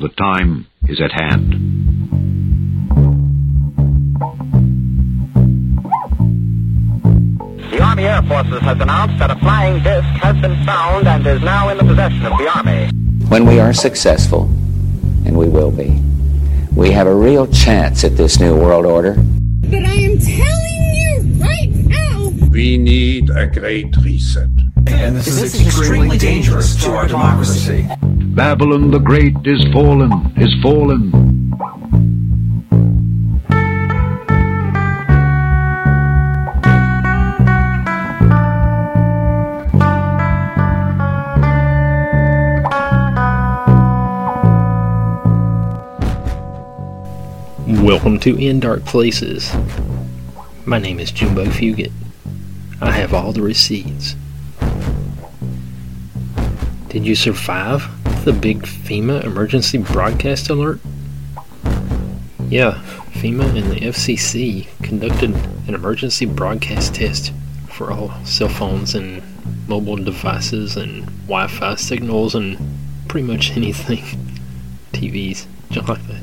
The time is at hand. The Army Air Forces has announced that a flying disc has been found and is now in the possession of the Army. When we are successful, and we will be, we have a real chance at this new world order. But I am telling you right now. We need a great reset. And this, is, is extremely dangerous to our democracy. Babylon the Great is fallen, is fallen. Welcome to In Dark Places. My name is Jumbo Fugit. I have all the receipts. Did you survive the big FEMA emergency broadcast alert? Yeah, FEMA and the FCC conducted an emergency broadcast test for all cell phones and mobile devices and Wi Fi signals and pretty much anything. TVs, just like that.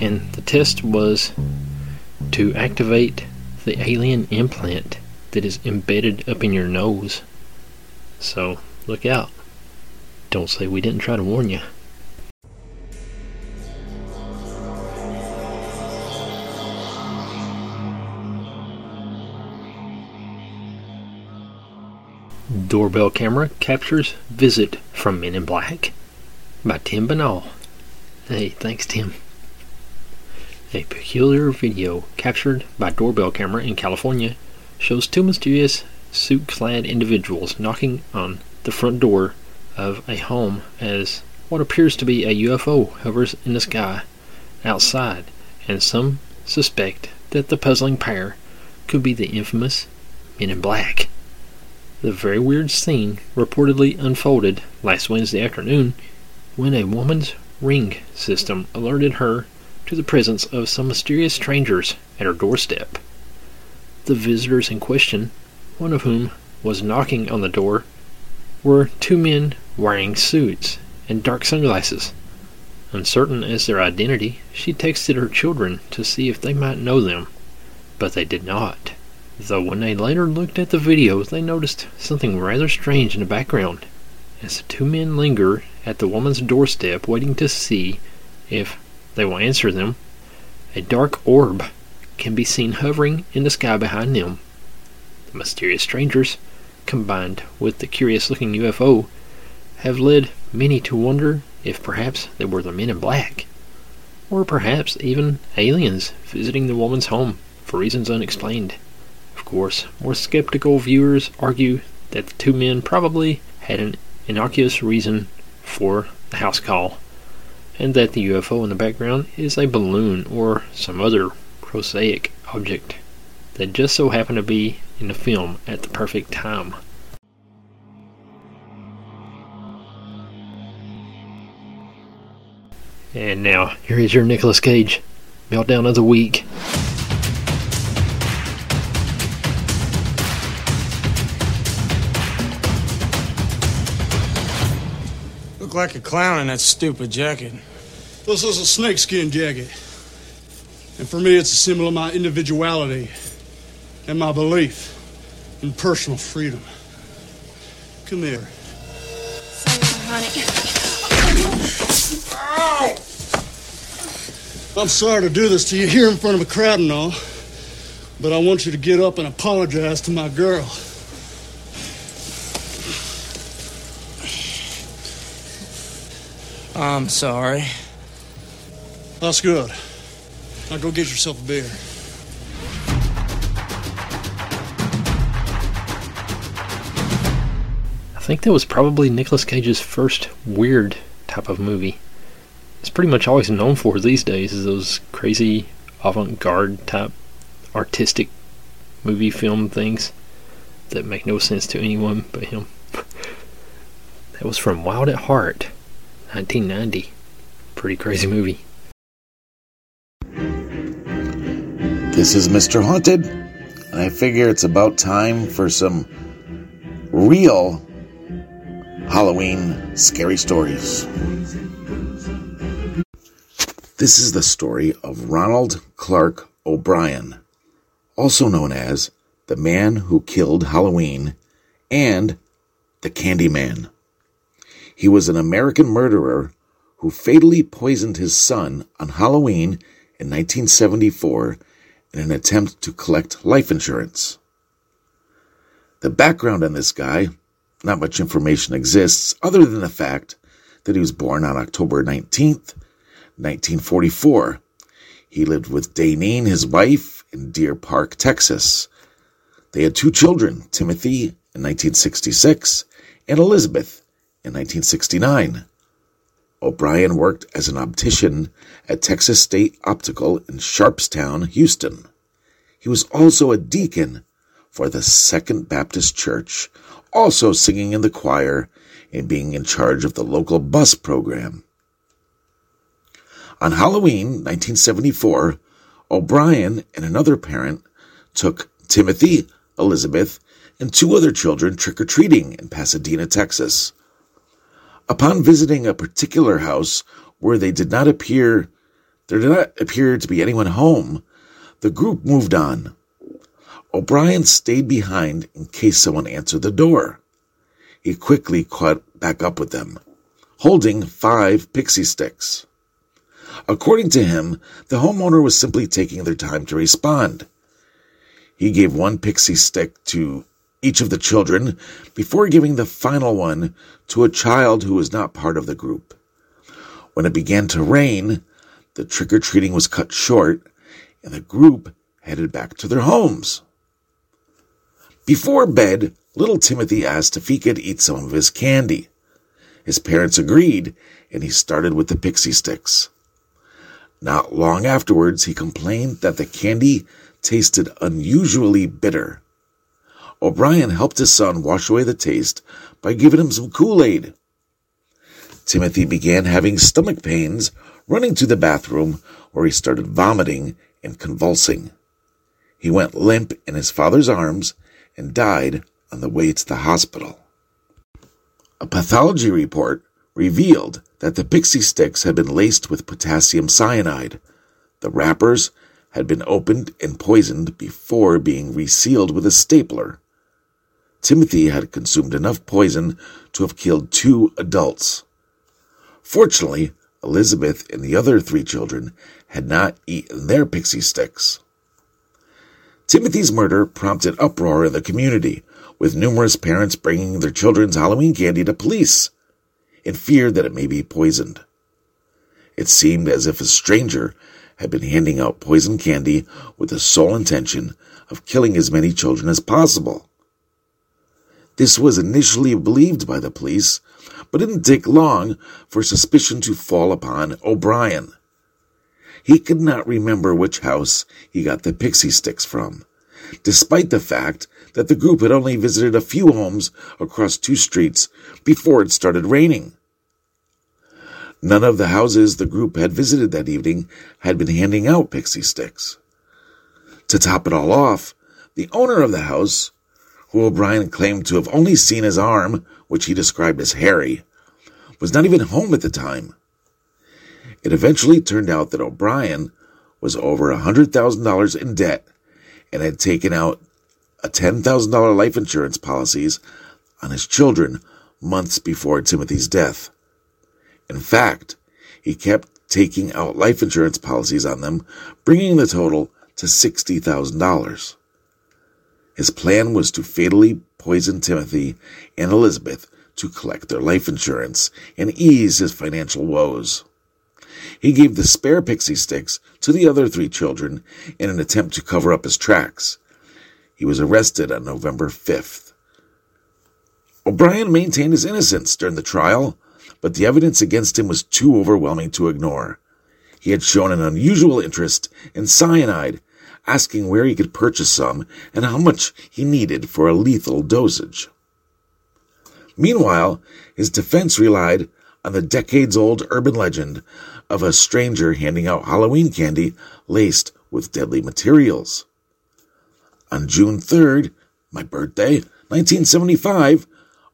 And the test was to activate the alien implant that is embedded up in your nose. So look out. Don't say we didn't try to warn you. Doorbell camera captures visit from Men in Black by Tim Binnall. Hey, thanks, Tim. A peculiar video captured by doorbell camera in California shows two mysterious suit clad individuals knocking on the front door of a home as what appears to be a UFO hovers in the sky outside, and some suspect that the puzzling pair could be the infamous Men in Black. The very weird scene reportedly unfolded last Wednesday afternoon when a woman's ring system alerted her to the presence of some mysterious strangers at her doorstep. The visitors in question, one of whom was knocking on the door, were two men wearing suits and dark sunglasses. Uncertain as their identity, she texted her children to see if they might know them, but they did not. Though when they later looked at the video, they noticed something rather strange in the background. As the two men linger at the woman's doorstep waiting to see if they will answer them. A dark orb can be seen hovering in the sky behind them. The mysterious strangers, combined with the curious looking UFO, have led many to wonder if perhaps they were the men in black, or perhaps even aliens visiting the woman's home for reasons unexplained. Of course, more skeptical viewers argue that the two men probably had an innocuous reason for the house call and that the UFO in the background is a balloon or some other prosaic object that just so happened to be in the film at the perfect time. And now, here is your Nicolas Cage meltdown of the week. Look like a clown in that stupid jacket. This is a snakeskin jacket. And for me, it's a symbol of my individuality and my belief in personal freedom. Come here. Sorry, honey. Ow! I'm sorry to do this to you here in front of a crowd and all, but I want you to get up and apologize to my girl. I'm sorry. That's good. Now go get yourself a beer. I think that was probably Nicolas Cage's first weird type of movie. It's pretty much always known for these days is those crazy avant-garde type artistic movie film things that make no sense to anyone but him. that was from Wild at Heart, 1990. Pretty crazy movie. This is Mr. Haunted, and I figure it's about time for some real Halloween scary stories. This is the story of Ronald Clark O'Bryan, also known as the man who killed Halloween and the Candyman. He was an American murderer who fatally poisoned his son on Halloween in 1974 in an attempt to collect life insurance. The background on this guy, not much information exists other than the fact that he was born on October 19th, 1944. He lived with Daynene, his wife, in Deer Park, Texas. They had two children, Timothy in 1966 and Elizabeth in 1969. O'Bryan worked as an optician at Texas State Optical in Sharpstown, Houston. He was also a deacon for the Second Baptist Church, also singing in the choir and being in charge of the local bus program. On Halloween 1974, O'Bryan and another parent took Timothy, Elizabeth, and two other children trick or treating in Pasadena, Texas. Upon visiting a particular house where they did not appear there did not appear to be anyone home, the group moved on. O'Bryan stayed behind in case someone answered the door. He quickly caught back up with them, holding five pixie sticks. According to him, the homeowner was simply taking their time to respond. He gave one pixie stick to each of the children before giving the final one to a child who was not part of the group. When it began to rain, the trick or treating was cut short and the group headed back to their homes. Before bed, little Timothy asked if he could eat some of his candy. His parents agreed, and he started with the pixie sticks. Not long afterwards, he complained that the candy tasted unusually bitter. O'Bryan helped his son wash away the taste by giving him some Kool Aid. Timothy began having stomach pains, running to the bathroom where he started vomiting and convulsing. He went limp in his father's arms and died on the way to the hospital. A pathology report revealed that the pixie sticks had been laced with potassium cyanide. The wrappers had been opened and poisoned before being resealed with a stapler. Timothy had consumed enough poison to have killed two adults. Fortunately, Elizabeth and the other three children had not eaten their pixie sticks. Timothy's murder prompted uproar in the community, with numerous parents bringing their children's Halloween candy to police in fear that it may be poisoned. It seemed as if a stranger had been handing out poison candy with the sole intention of killing as many children as possible. This was initially believed by the police, but it didn't take long for suspicion to fall upon O'Bryan. He could not remember which house he got the pixie sticks from, despite the fact that the group had only visited a few homes across two streets before it started raining. None of the houses the group had visited that evening had been handing out pixie sticks. To top it all off, the owner of the house, who O'Bryan claimed to have only seen his arm, which he described as hairy, was not even home at the time. It eventually turned out that O'Bryan was over a $100,000 in debt and had taken out a $10,000 life insurance policies on his children months before Timothy's death. In fact, he kept taking out life insurance policies on them, bringing the total to $60,000. His plan was to fatally poison Timothy and Elizabeth to collect their life insurance and ease his financial woes. He gave the spare pixie sticks to the other three children in an attempt to cover up his tracks. He was arrested on November 5th. O'Bryan maintained his innocence during the trial, but the evidence against him was too overwhelming to ignore. He had shown an unusual interest in cyanide, asking where he could purchase some and how much he needed for a lethal dosage. Meanwhile, his defense relied on the decades old urban legend of a stranger handing out Halloween candy laced with deadly materials. On June 3rd, my birthday, 1975,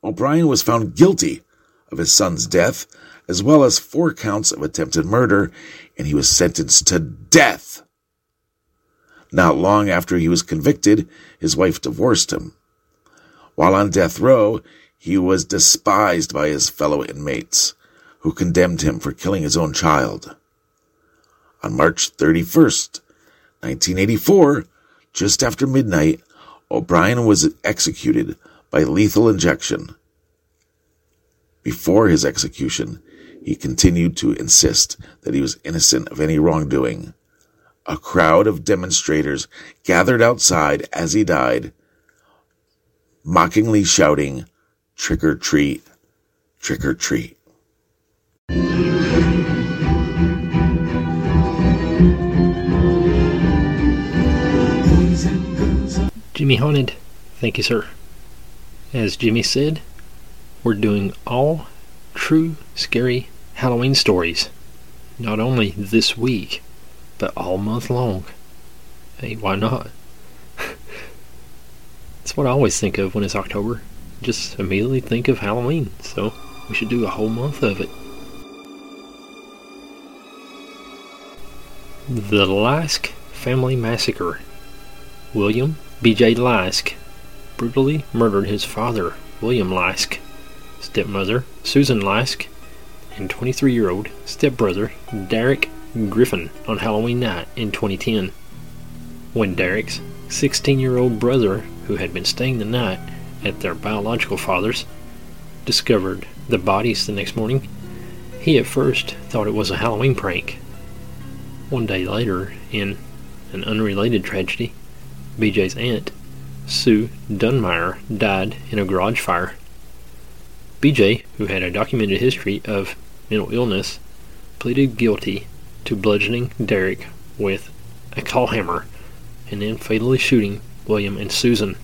O'Bryan was found guilty of his son's death, as well as four counts of attempted murder, and he was sentenced to death. Not long after he was convicted, his wife divorced him. While on death row, he was despised by his fellow inmates, who condemned him for killing his own child. On March 31st, 1984, just after midnight, O'Bryan was executed by lethal injection. Before his execution, he continued to insist that he was innocent of any wrongdoing. A crowd of demonstrators gathered outside as he died, mockingly shouting, Trick or treat, trick or treat. Jimmy Haunted, thank you, sir. As Jimmy said, we're doing all true, scary Halloween stories. Not only this week, but all month long. Hey, why not? That's what I always think of when it's October. Just immediately think of Halloween. So we should do a whole month of it. The Lask Family Massacre. William B.J. Lask brutally murdered his father, William Lask, stepmother, Susan Lask, and 23 year old stepbrother, Derek Griffin, on Halloween night in 2010. When Derek's 16 year old brother, who had been staying the night at their biological father's, discovered the bodies the next morning, he at first thought it was a Halloween prank. One day later, in an unrelated tragedy, BJ's aunt, Sue Dunmire, died in a garage fire. BJ, who had a documented history of mental illness, pleaded guilty to bludgeoning Derek with a claw hammer and then fatally shooting William and Susan.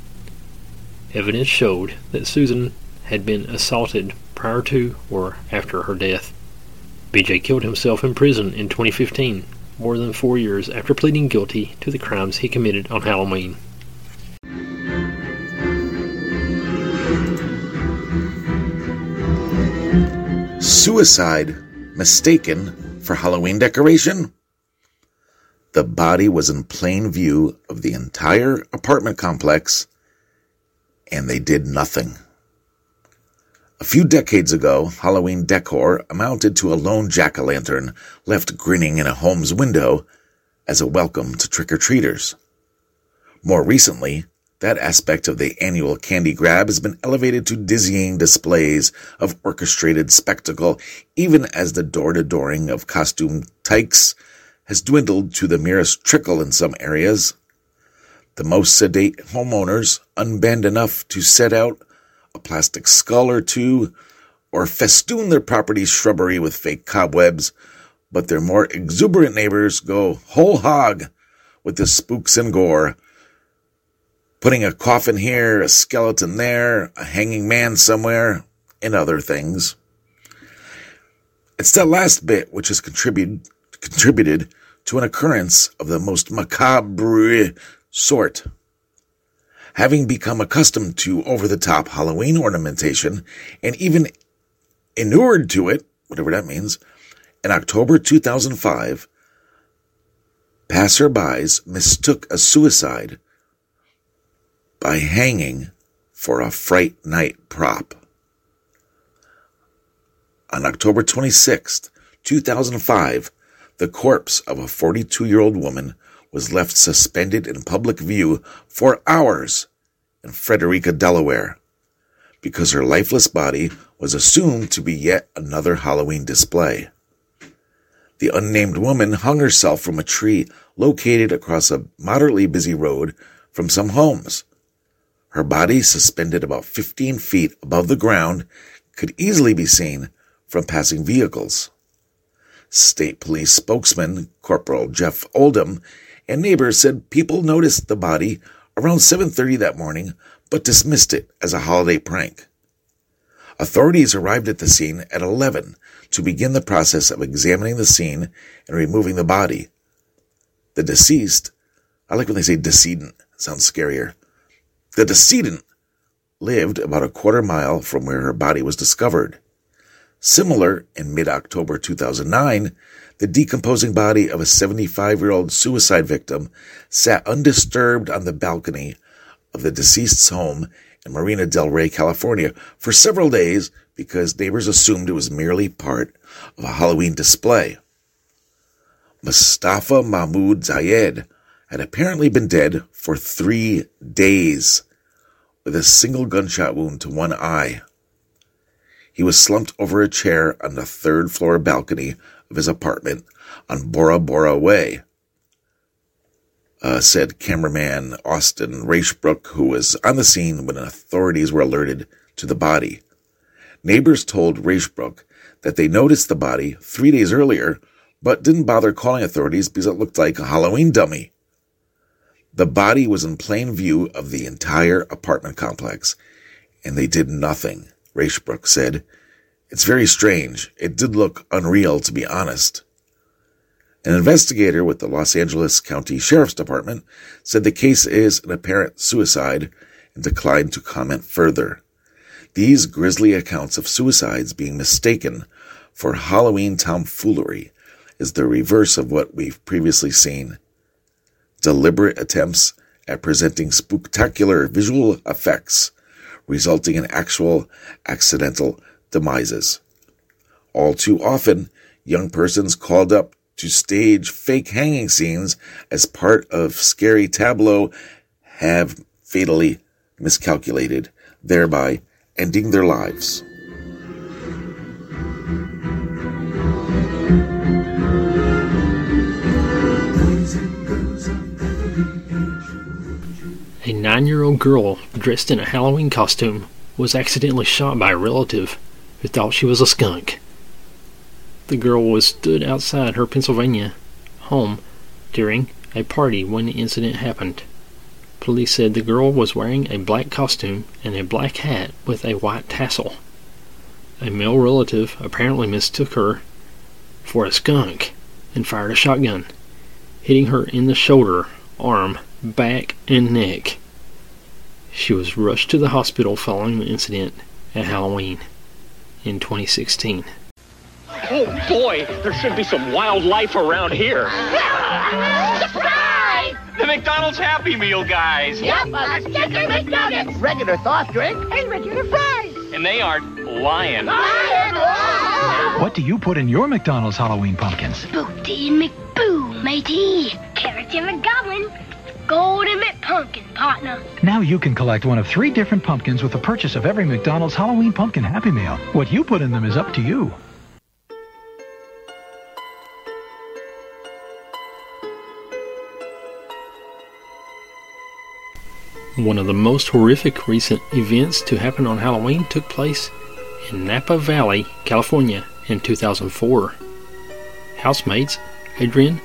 Evidence showed that Susan had been assaulted prior to or after her death. BJ killed himself in prison in 2015 more than four years after pleading guilty to the crimes he committed on Halloween. Suicide mistaken for Halloween decoration? The body was in plain view of the entire apartment complex, and they did nothing. A few decades ago, Halloween decor amounted to a lone jack o' lantern left grinning in a home's window as a welcome to trick or treaters. More recently, that aspect of the annual candy grab has been elevated to dizzying displays of orchestrated spectacle, even as the door to dooring of costume tykes has dwindled to the merest trickle in some areas. The most sedate homeowners, unbend enough to set out a plastic skull or two, or festoon their property's shrubbery with fake cobwebs, but their more exuberant neighbors go whole hog with the spooks and gore, putting a coffin here, a skeleton there, a hanging man somewhere, and other things. It's that last bit which has contributed contributed to an occurrence of the most macabre sort having become accustomed to over the top Halloween ornamentation and even inured to it, whatever that means, in October 2005, passerbys mistook a suicide by hanging for a fright night prop. On October 26, 2005, the corpse of a 42 year old woman was left suspended in public view for hours in Frederica, Delaware, because her lifeless body was assumed to be yet another Halloween display. The unnamed woman hung herself from a tree located across a moderately busy road from some homes. Her body, suspended about 15 feet above the ground, could easily be seen from passing vehicles. State Police spokesman Corporal Jeff Oldham and neighbors said people noticed the body around 7:30 that morning but dismissed it as a holiday prank. Authorities arrived at the scene at 11 to begin the process of examining the scene and removing the body. The deceased, I like when they say decedent, sounds scarier. The decedent lived about a quarter mile from where her body was discovered. Similar, in mid October 2009, the decomposing body of a 75 year old suicide victim sat undisturbed on the balcony of the deceased's home in Marina del Rey, California, for several days because neighbors assumed it was merely part of a Halloween display. Mustafa Mahmoud Zayed had apparently been dead for three days with a single gunshot wound to one eye. He was slumped over a chair on the third floor balcony of his apartment on Bora Bora Way, uh, said cameraman Austin Racebrook, who was on the scene when authorities were alerted to the body. Neighbors told Racebrook that they noticed the body three days earlier, but didn't bother calling authorities because it looked like a Halloween dummy. The body was in plain view of the entire apartment complex, and they did nothing, Racebrook said. It's very strange. It did look unreal, to be honest. An investigator with the Los Angeles County Sheriff's Department said the case is an apparent suicide and declined to comment further. These grisly accounts of suicides being mistaken for Halloween tomfoolery is the reverse of what we've previously seen deliberate attempts at presenting spectacular visual effects, resulting in actual accidental demises. All too often, young persons called up to stage fake hanging scenes as part of scary tableau have fatally miscalculated, thereby ending their lives. A nine year old girl dressed in a Halloween costume was accidentally shot by a relative who thought she was a skunk. The girl was stood outside her Pennsylvania home during a party when the incident happened. Police said the girl was wearing a black costume and a black hat with a white tassel. A male relative apparently mistook her for a skunk and fired a shotgun, hitting her in the shoulder, arm, back, and neck. She was rushed to the hospital following the incident at Halloween in 2016. Oh boy, there should be some wildlife around here. Surprise! The McDonald's Happy Meal guys. Yep, a sticker McNuggets. Regular soft drink. And regular fries. And they aren't lying. Lion! What do you put in your McDonald's Halloween pumpkins? Booty and McBoo, matey. Carrots and McGoblin. Golden McPumpkin, partner. Now you can collect one of three different pumpkins with the purchase of every McDonald's Halloween Pumpkin Happy Meal. What you put in them is up to you. One of the most horrific recent events to happen on Halloween took place in Napa Valley, California in 2004. Housemates Adrian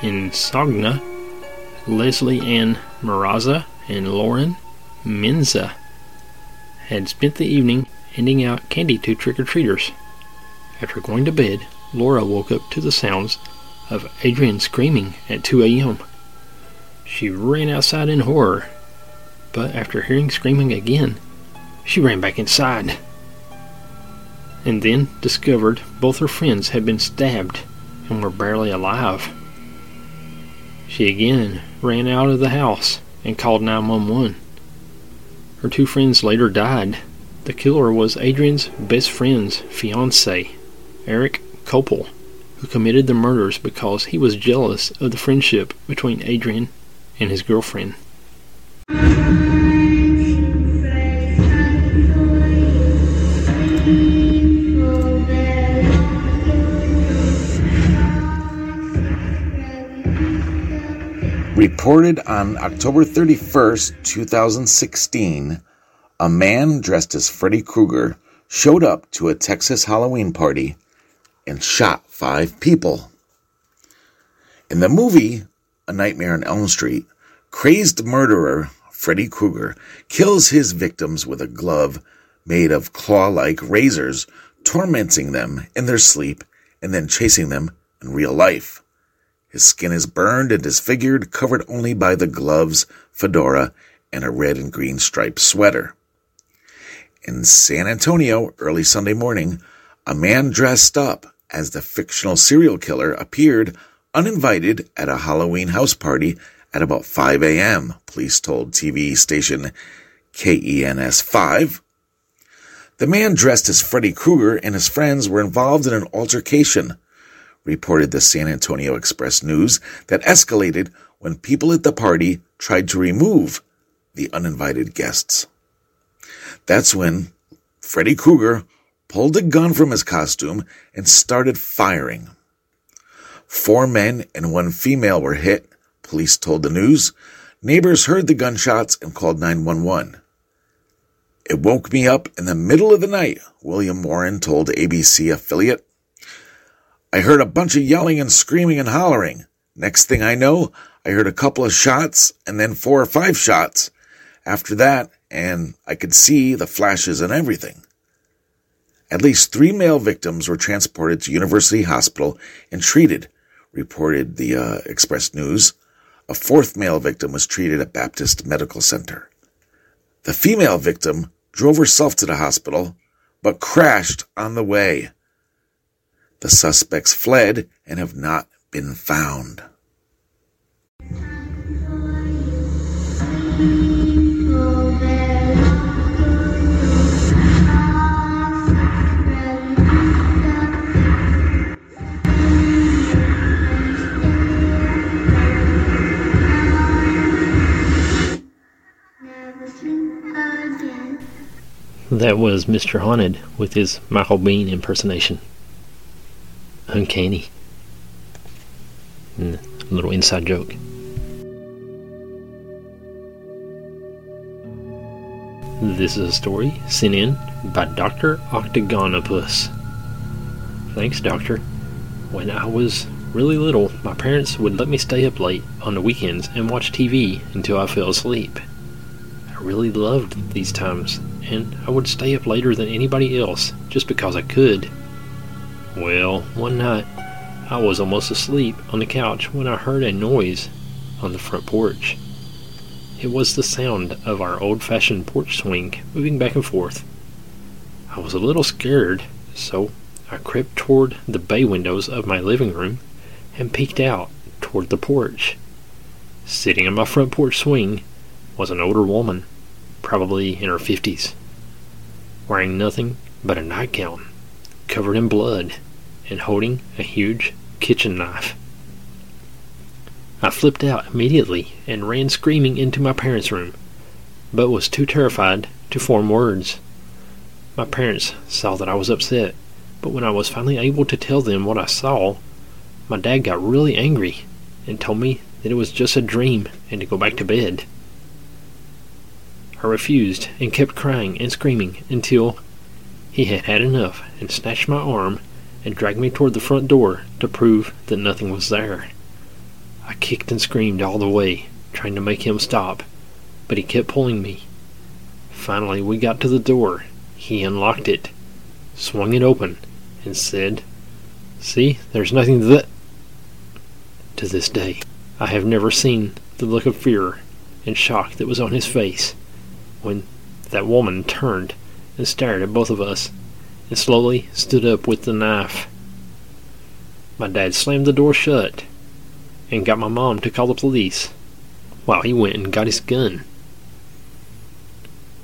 Insogna, Leslie Ann Maraza, and Lauren Menza had spent the evening handing out candy to trick or treaters. After going to bed, Laura woke up to the sounds of Adrian screaming at 2 a.m. She ran outside in horror but after hearing screaming again, she ran back inside. And then discovered both her friends had been stabbed and were barely alive. She again ran out of the house and called 911. Her two friends later died. The killer was Adrian's best friend's fiance, Eric Copple, who committed the murders because he was jealous of the friendship between Adrian and his girlfriend. Reported on October 31st, 2016, a man dressed as Freddy Krueger showed up to a Texas Halloween party and shot five people. In the movie A Nightmare on Elm Street, crazed murderer Freddy Krueger kills his victims with a glove made of claw like razors, tormenting them in their sleep and then chasing them in real life. His skin is burned and disfigured, covered only by the gloves, fedora, and a red and green striped sweater. In San Antonio, early Sunday morning, a man dressed up as the fictional serial killer appeared uninvited at a Halloween house party at about 5 a.m., police told TV station KENS 5. The man dressed as Freddy Krueger and his friends were involved in an altercation, reported the San Antonio Express News, that escalated when people at the party tried to remove the uninvited guests. That's when Freddy Krueger pulled a gun from his costume and started firing. Four men and one female were hit, police told the news. Neighbors heard the gunshots and called 911. It woke me up in the middle of the night, William Warren told ABC affiliate. I heard a bunch of yelling and screaming and hollering. Next thing I know, I heard a couple of shots and then four or five shots after that, and I could see the flashes and everything. At least three male victims were transported to University Hospital and treated, reported the uh, Express News. A fourth male victim was treated at Baptist Medical Center. The female victim drove herself to the hospital, but crashed on the way. The suspects fled and have not been found. That was Mr. Haunted with his Michael Bean impersonation. Uncanny. And a little inside joke. This is a story sent in by Dr. Octagonopus. Thanks, Doctor. When I was really little, my parents would let me stay up late on the weekends and watch TV until I fell asleep. I really loved these times, and I would stay up later than anybody else just because I could. Well, one night, I was almost asleep on the couch when I heard a noise on the front porch. It was the sound of our old fashioned porch swing moving back and forth. I was a little scared, so I crept toward the bay windows of my living room and peeked out toward the porch. Sitting on my front porch swing was an older woman, probably in her fifties, wearing nothing but a nightgown, covered in blood, and holding a huge kitchen knife. I flipped out immediately and ran screaming into my parents' room, but was too terrified to form words. My parents saw that I was upset, but when I was finally able to tell them what I saw, my dad got really angry and told me that it was just a dream and to go back to bed. I refused and kept crying and screaming until he had had enough and snatched my arm and dragged me toward the front door to prove that nothing was there. I kicked and screamed all the way, trying to make him stop, but he kept pulling me. Finally, we got to the door. He unlocked it, swung it open, and said, See, there's nothing to that. To this day, I have never seen the look of fear and shock that was on his face when that woman turned and stared at both of us and slowly stood up with the knife. My dad slammed the door shut and got my mom to call the police while he went and got his gun.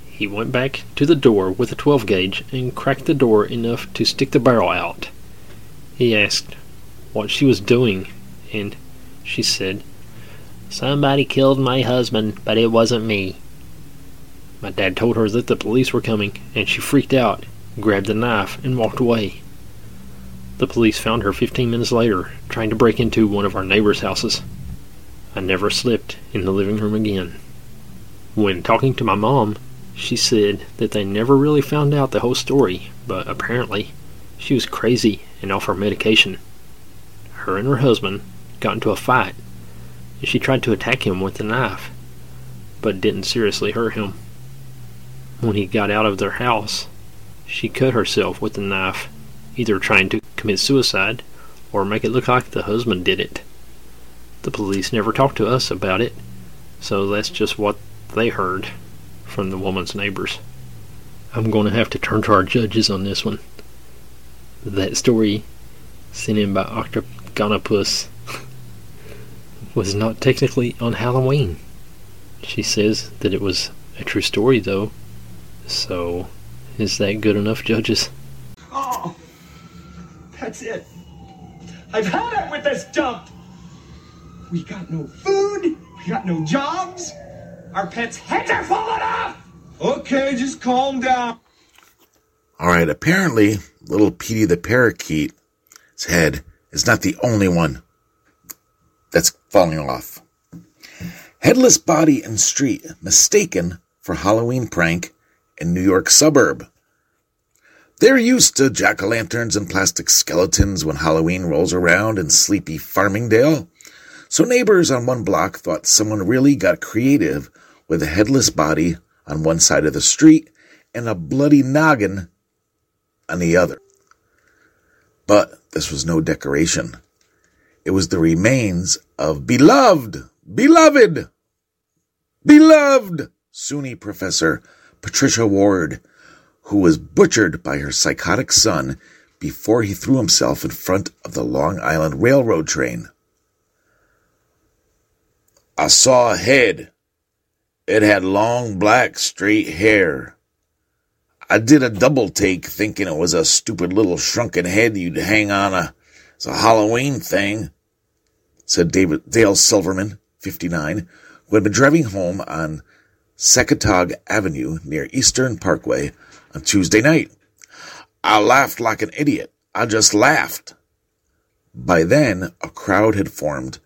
He went back to the door with a 12 gauge and cracked the door enough to stick the barrel out. He asked what she was doing, and she said, Somebody killed my husband, but it wasn't me. My dad told her that the police were coming, and she freaked out, grabbed a knife, and walked away. The police found her 15 minutes later, trying to break into one of our neighbors' houses. I never slept in the living room again. When talking to my mom, she said that they never really found out the whole story, but apparently she was crazy and off her medication. Her and her husband got into a fight, and she tried to attack him with a knife, but didn't seriously hurt him. When he got out of their house, she cut herself with the knife, either trying to commit suicide or make it look like the husband did it. The police never talked to us about it, so that's just what they heard from the woman's neighbors. I'm going to have to turn to our judges on this one. that story sent in by Octagonopus was not technically on Halloween. She says that it was a true story, though. So, is that good enough, judges? Oh, that's it. I've had it with this dump. We got no food. We got no jobs. Our pets' heads are falling off. Okay, just calm down. All right, apparently, little Petey the parakeet's head is not the only one that's falling off. Headless body in street mistaken for Halloween prank in New York suburb. They're used to jack o' lanterns and plastic skeletons when Halloween rolls around in sleepy Farmingdale. So neighbors on one block thought someone really got creative with a headless body on one side of the street and a bloody noggin on the other. But this was no decoration. It was the remains of beloved, beloved, beloved SUNY professor Patricia Ward, who was butchered by her psychotic son before he threw himself in front of the Long Island Railroad train. I saw a head. It had long black straight hair. I did a double take thinking it was a stupid little shrunken head you'd hang on a, it's a Halloween thing, said David, Dale Silverman, 59, who had been driving home on Secatogue Avenue near Eastern Parkway on Tuesday night. I laughed like an idiot. I just laughed. By then, a crowd had formed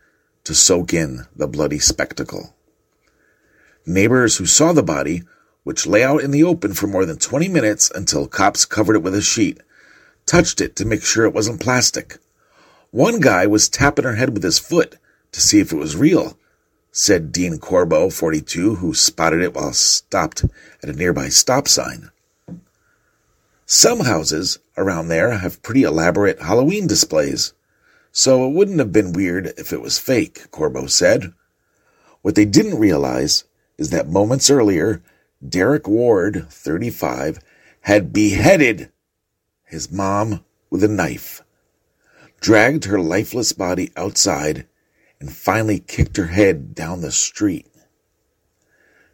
to soak in the bloody spectacle. Neighbors who saw the body which lay out in the open for more than 20 minutes until cops covered it with a sheet, touched it to make sure it wasn't plastic. One guy was tapping her head with his foot to see if it was real, said Dean Corbo, 42, who spotted it while stopped at a nearby stop sign. Some houses around there have pretty elaborate Halloween displays, so it wouldn't have been weird if it was fake, Corbo said. What they didn't realize is that moments earlier, Derek Ward, 35, had beheaded his mom with a knife, dragged her lifeless body outside, and finally kicked her head down the street.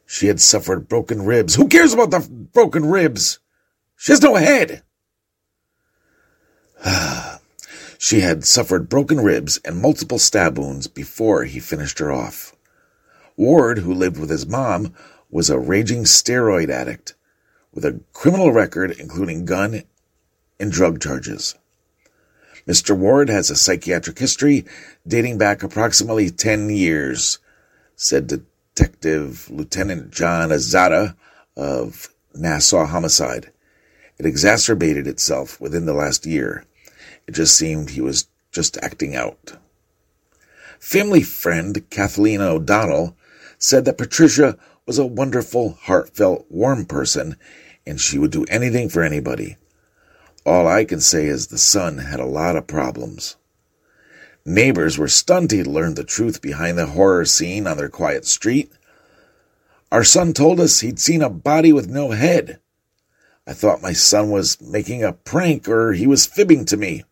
She had suffered broken ribs. Who cares about the broken ribs? She has no head. she had suffered broken ribs and multiple stab wounds before he finished her off. Ward, who lived with his mom, was a raging steroid addict with a criminal record including gun and drug charges. Mr. Ward has a psychiatric history dating back approximately 10 years, said Detective Lieutenant John Azzata of Nassau Homicide. It exacerbated itself within the last year. It just seemed he was just acting out. Family friend Kathleen O'Donnell said that Patricia was a wonderful, heartfelt, warm person, and she would do anything for anybody. All I can say is the son had a lot of problems. Neighbors were stunned to learn the truth behind the horror scene on their quiet street. Our son told us he'd seen a body with no head. I thought my son was making a prank or he was fibbing to me.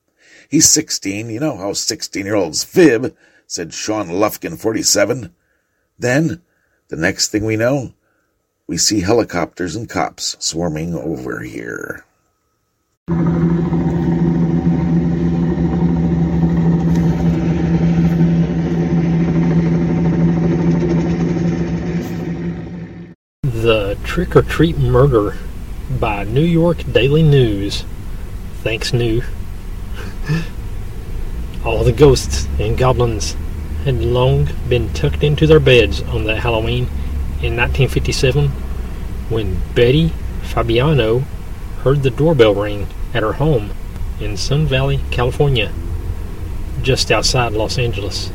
He's 16. You know how 16 year olds fib, said Sean Lufkin, 47. Then the next thing we know, we see helicopters and cops swarming over here. The Trick or Treat Murder by New York Daily News. Thanks, New. All the ghosts and goblins had long been tucked into their beds on that Halloween in 1957 when Betty Fabiano heard the doorbell ring at her home in Sun Valley, California, just outside Los Angeles.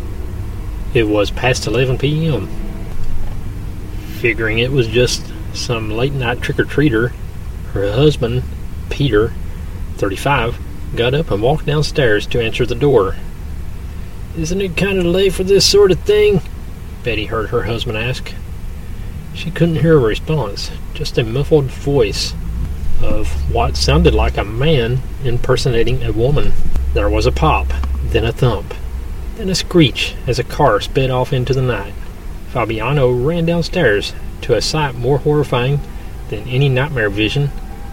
It was past 11 p.m. Figuring it was just some late night trick or treater, her husband, Peter, 35, got up and walked downstairs to answer the door. Isn't it kind of late for this sort of thing? Betty heard her husband ask. She couldn't hear a response, just a muffled voice. Of what sounded like a man impersonating a woman. There was a pop, then a thump, then a screech as a car sped off into the night. Fabiano ran downstairs to a sight more horrifying than any nightmare vision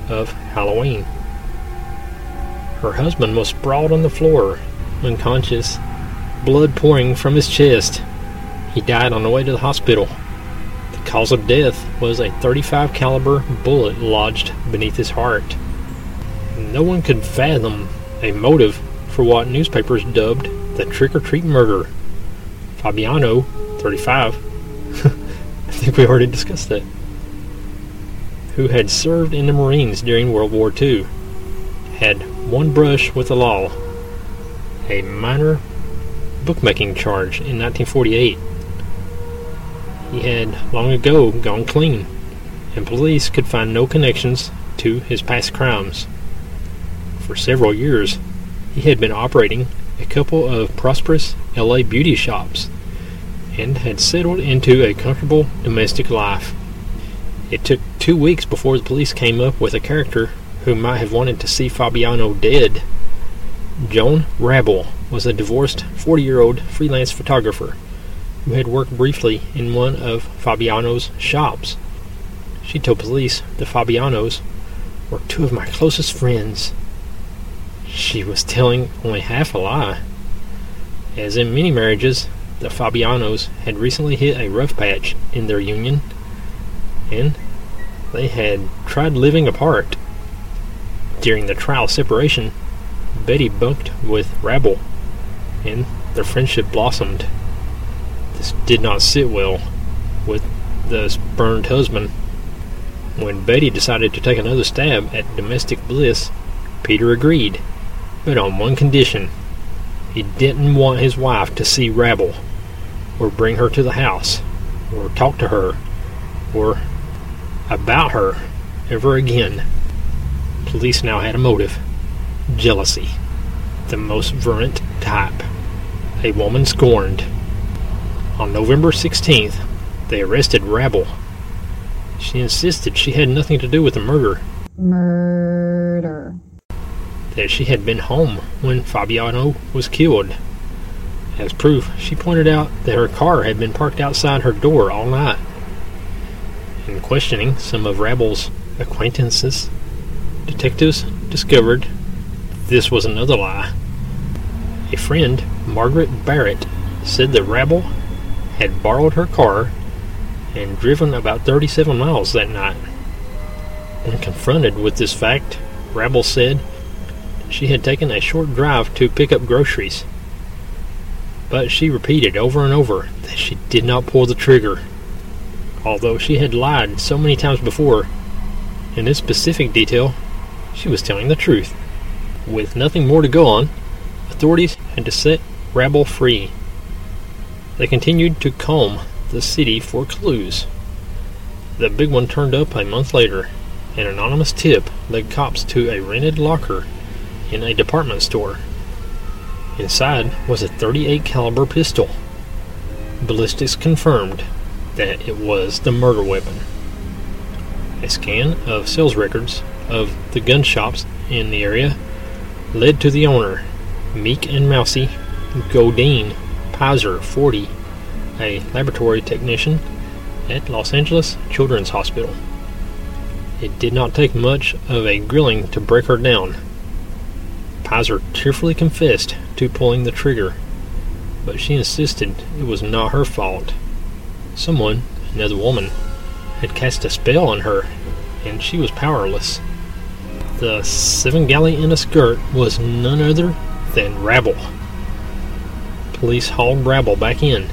of Halloween. Her husband was sprawled on the floor, unconscious, blood pouring from his chest. He died on the way to the hospital. Cause of death was a 35 caliber bullet lodged beneath his heart. No one could fathom a motive for what newspapers dubbed the trick or treat murder. Fabiano, 35, I think we already discussed that, who had served in the Marines during World War II, had one brush with the law, a minor bookmaking charge in 1948. He had long ago gone clean, and police could find no connections to his past crimes. For several years, he had been operating a couple of prosperous LA beauty shops and had settled into a comfortable domestic life. It took two weeks before the police came up with a character who might have wanted to see Fabiano dead. Joan Rabble was a divorced 40 year old freelance photographer who had worked briefly in one of Fabiano's shops. She told police the Fabianos were two of my closest friends. She was telling only half a lie. As in many marriages, the Fabianos had recently hit a rough patch in their union, and they had tried living apart. During the trial separation, Betty bunked with Rabble, and their friendship blossomed. This did not sit well with the spurned husband. When Betty decided to take another stab at domestic bliss, Peter agreed but on one condition. He didn't want his wife to see Rabble, or bring her to the house, or talk to her, or about her ever again. Police now had a motive jealousy, the most virulent type. A woman scorned. On November 16th, they arrested Rabble. She insisted she had nothing to do with the murder. Murder that she had been home when Fabiano was killed. As proof, she pointed out that her car had been parked outside her door all night. In questioning some of Rabble's acquaintances, detectives discovered this was another lie. A friend, Margaret Barrett, said that Rabble had borrowed her car and driven about 37 miles that night. When confronted with this fact, Rabble said she had taken a short drive to pick up groceries. But she repeated over and over that she did not pull the trigger. Although she had lied so many times before, in this specific detail, she was telling the truth. With nothing more to go on, authorities had to set Rabble free. They continued to comb the city for clues. The big one turned up a month later. An anonymous tip led cops to a rented locker in a department store. Inside was a 38 caliber pistol. Ballistics confirmed that it was the murder weapon. A scan of sales records of the gun shops in the area led to the owner, Meek and Mousy Godine Pizer, 40, a laboratory technician at Los Angeles Children's Hospital. It did not take much of a grilling to break her down. Pizer tearfully confessed to pulling the trigger, but she insisted it was not her fault. Someone, another woman, had cast a spell on her, and she was powerless. The Svengali in a skirt was none other than Rabble. Police hauled Rabble back in.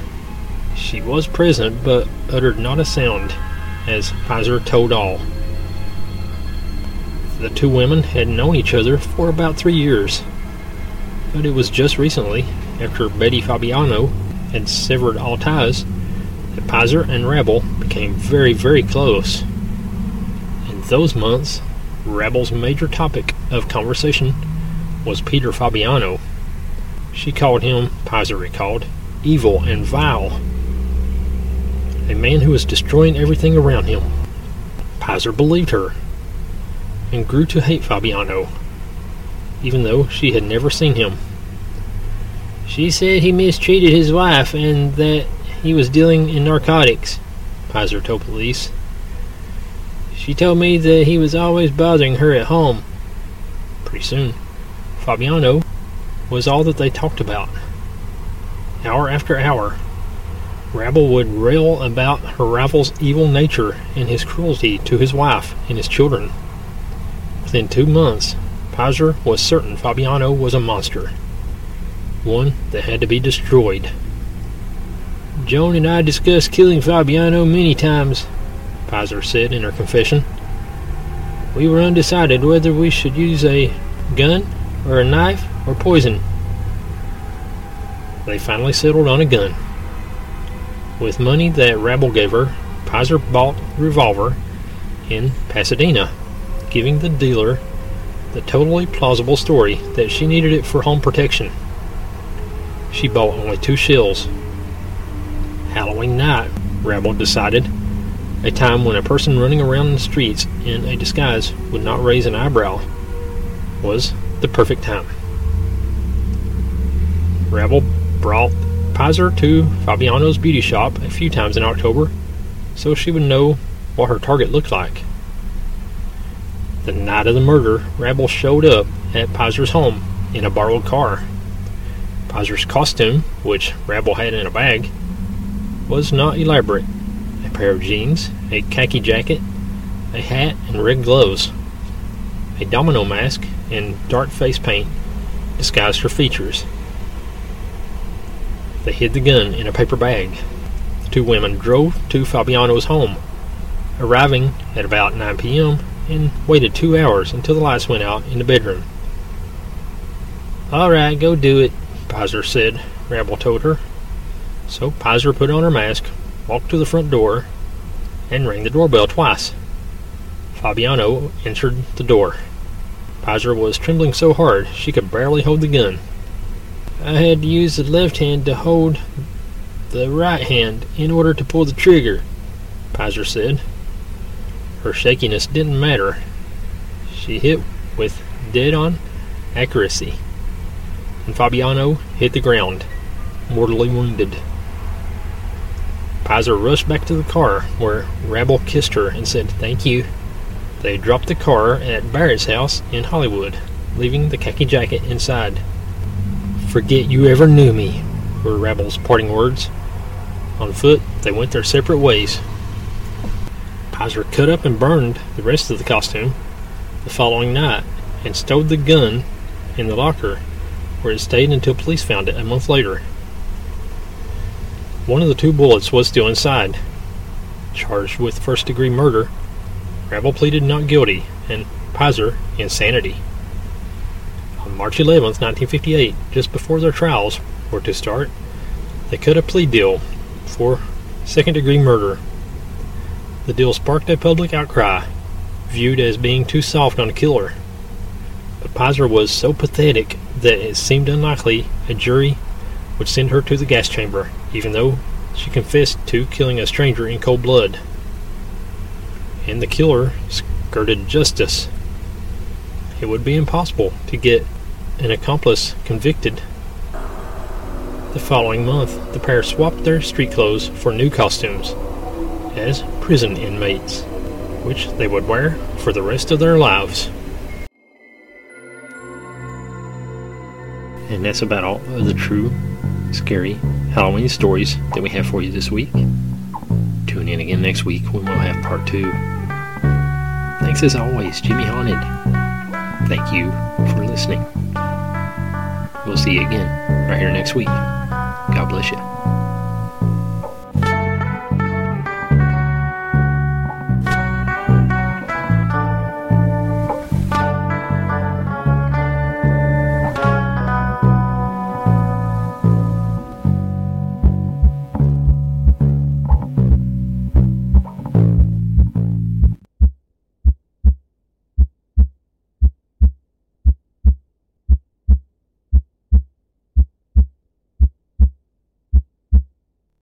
She was present, but uttered not a sound, as Pizer told all. The two women had known each other for about three years, but it was just recently, after Betty Fabiano had severed all ties, that Pizer and Rabble became very, very close. In those months, Rabble's major topic of conversation was Peter Fabiano. She called him, Pizer recalled, evil and vile. A man who was destroying everything around him. Pizer believed her and grew to hate Fabiano, even though she had never seen him. She said he mistreated his wife and that he was dealing in narcotics, Pizer told police. She told me that he was always bothering her at home. Pretty soon, Fabiano was all that they talked about. Hour after hour, Rabble would rail about her rival's evil nature and his cruelty to his wife and his children. Within two months, Pizer was certain Fabiano was a monster, one that had to be destroyed. Joan and I discussed killing Fabiano many times, Pizer said in her confession. We were undecided whether we should use a gun or a knife or poison. They finally settled on a gun. With money that Rabble gave her, Pizer bought a revolver in Pasadena, giving the dealer the totally plausible story that she needed it for home protection. She bought only two shells. Halloween night, Rabble decided, a time when a person running around the streets in a disguise would not raise an eyebrow, was the perfect time. Rabble brought Pizer to Fabiano's beauty shop a few times in October so she would know what her target looked like. The night of the murder, Rabble showed up at Pizer's home in a borrowed car. Pizer's costume, which Rabble had in a bag, was not elaborate. A pair of jeans, a khaki jacket, a hat, and red gloves. A domino mask and dark face paint disguised her features. They hid the gun in a paper bag. The two women drove to Fabiano's home, arriving at about 9 p.m. and waited two hours until the lights went out in the bedroom. All right, go do it, Pizer said, Rabble told her. So Pizer put on her mask, walked to the front door, and rang the doorbell twice. Fabiano entered the door. Pizer was trembling so hard she could barely hold the gun. I had to use the left hand to hold the right hand in order to pull the trigger, Pizer said. Her shakiness didn't matter. She hit with dead on accuracy, and Fabiano hit the ground, mortally wounded. Pizer rushed back to the car, where Rabble kissed her and said thank you. They dropped the car at Barrett's house in Hollywood, leaving the khaki jacket inside. Forget you ever knew me, were Rabble's parting words. On foot, they went their separate ways. Pizer cut up and burned the rest of the costume the following night and stowed the gun in the locker where it stayed until police found it a month later. One of the two bullets was still inside. Charged with first degree murder, Rabble pleaded not guilty and Pizer insanity. March 11, 1958, just before their trials were to start, they cut a plea deal for second degree murder. The deal sparked a public outcry, viewed as being too soft on a killer. But Pizer was so pathetic that it seemed unlikely a jury would send her to the gas chamber, even though she confessed to killing a stranger in cold blood. And the killer skirted justice. It would be impossible to get an accomplice convicted. The following month, the pair swapped their street clothes for new costumes as prison inmates, which they would wear for the rest of their lives. And that's about all of the true, scary Halloween stories that we have for you this week. Tune in again next week when we'll have part two. Thanks as always, Jimmy Haunted. Thank you for listening. We'll see you again right here next week. God bless you.